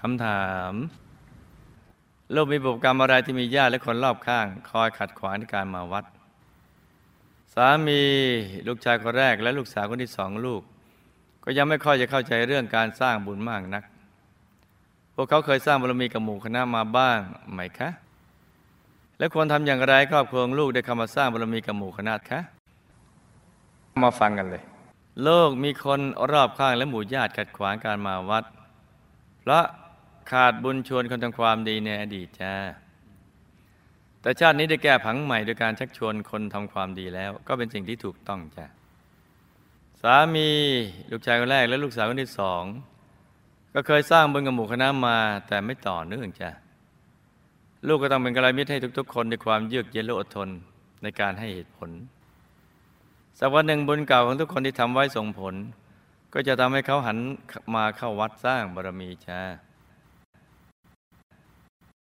คำถามลูกมีบุพกรรมอะไรที่มีญาติและคนรอบข้าง คอยขัดขวางในการมาวัด สามีลูกชายคนแรกและลูกสาวคนที่สองลูก ก็ยังไม่ค่อยจะเข้าใจเรื่องการสร้างบุญมากนัก พวกเขาเคยสร้างบารมีกับหมู่คณะมาบ้างไหมคะ และควรทำอย่างไรครอบครัวลูกได้เข้ามาสร้างบารมีกับหมู่คณะคะมาฟังกันเลยโลกมีคนรอบข้างและหมู่ญาติขัดขวางการมาวัด เพราะ ขาดบุญชวนคนทำความดีในอดีตจ้า แต่ชาตินี้ได้แก้ผังใหม่โดยการชักชวนคนทำความดีแล้ว ก็เป็นสิ่งที่ถูกต้องจ้าสามีลูกชายคนแรกและลูกสาวคนที่สองก็เคยสร้างบุญกับหมู่คณะมาแต่ไม่ต่อเนื่องจ้าลูกก็ต้องเป็นกระไรมิตรให้ทุก ๆ คนด้วยความเยือกเย็นและอดทนในการให้เหตุผล สักวันหนึ่งบุญเก่าของทุกคนที่ทำไว้ส่งผล ก็จะทำให้เขาหันมาเข้าวัดสร้างบารมีจ้า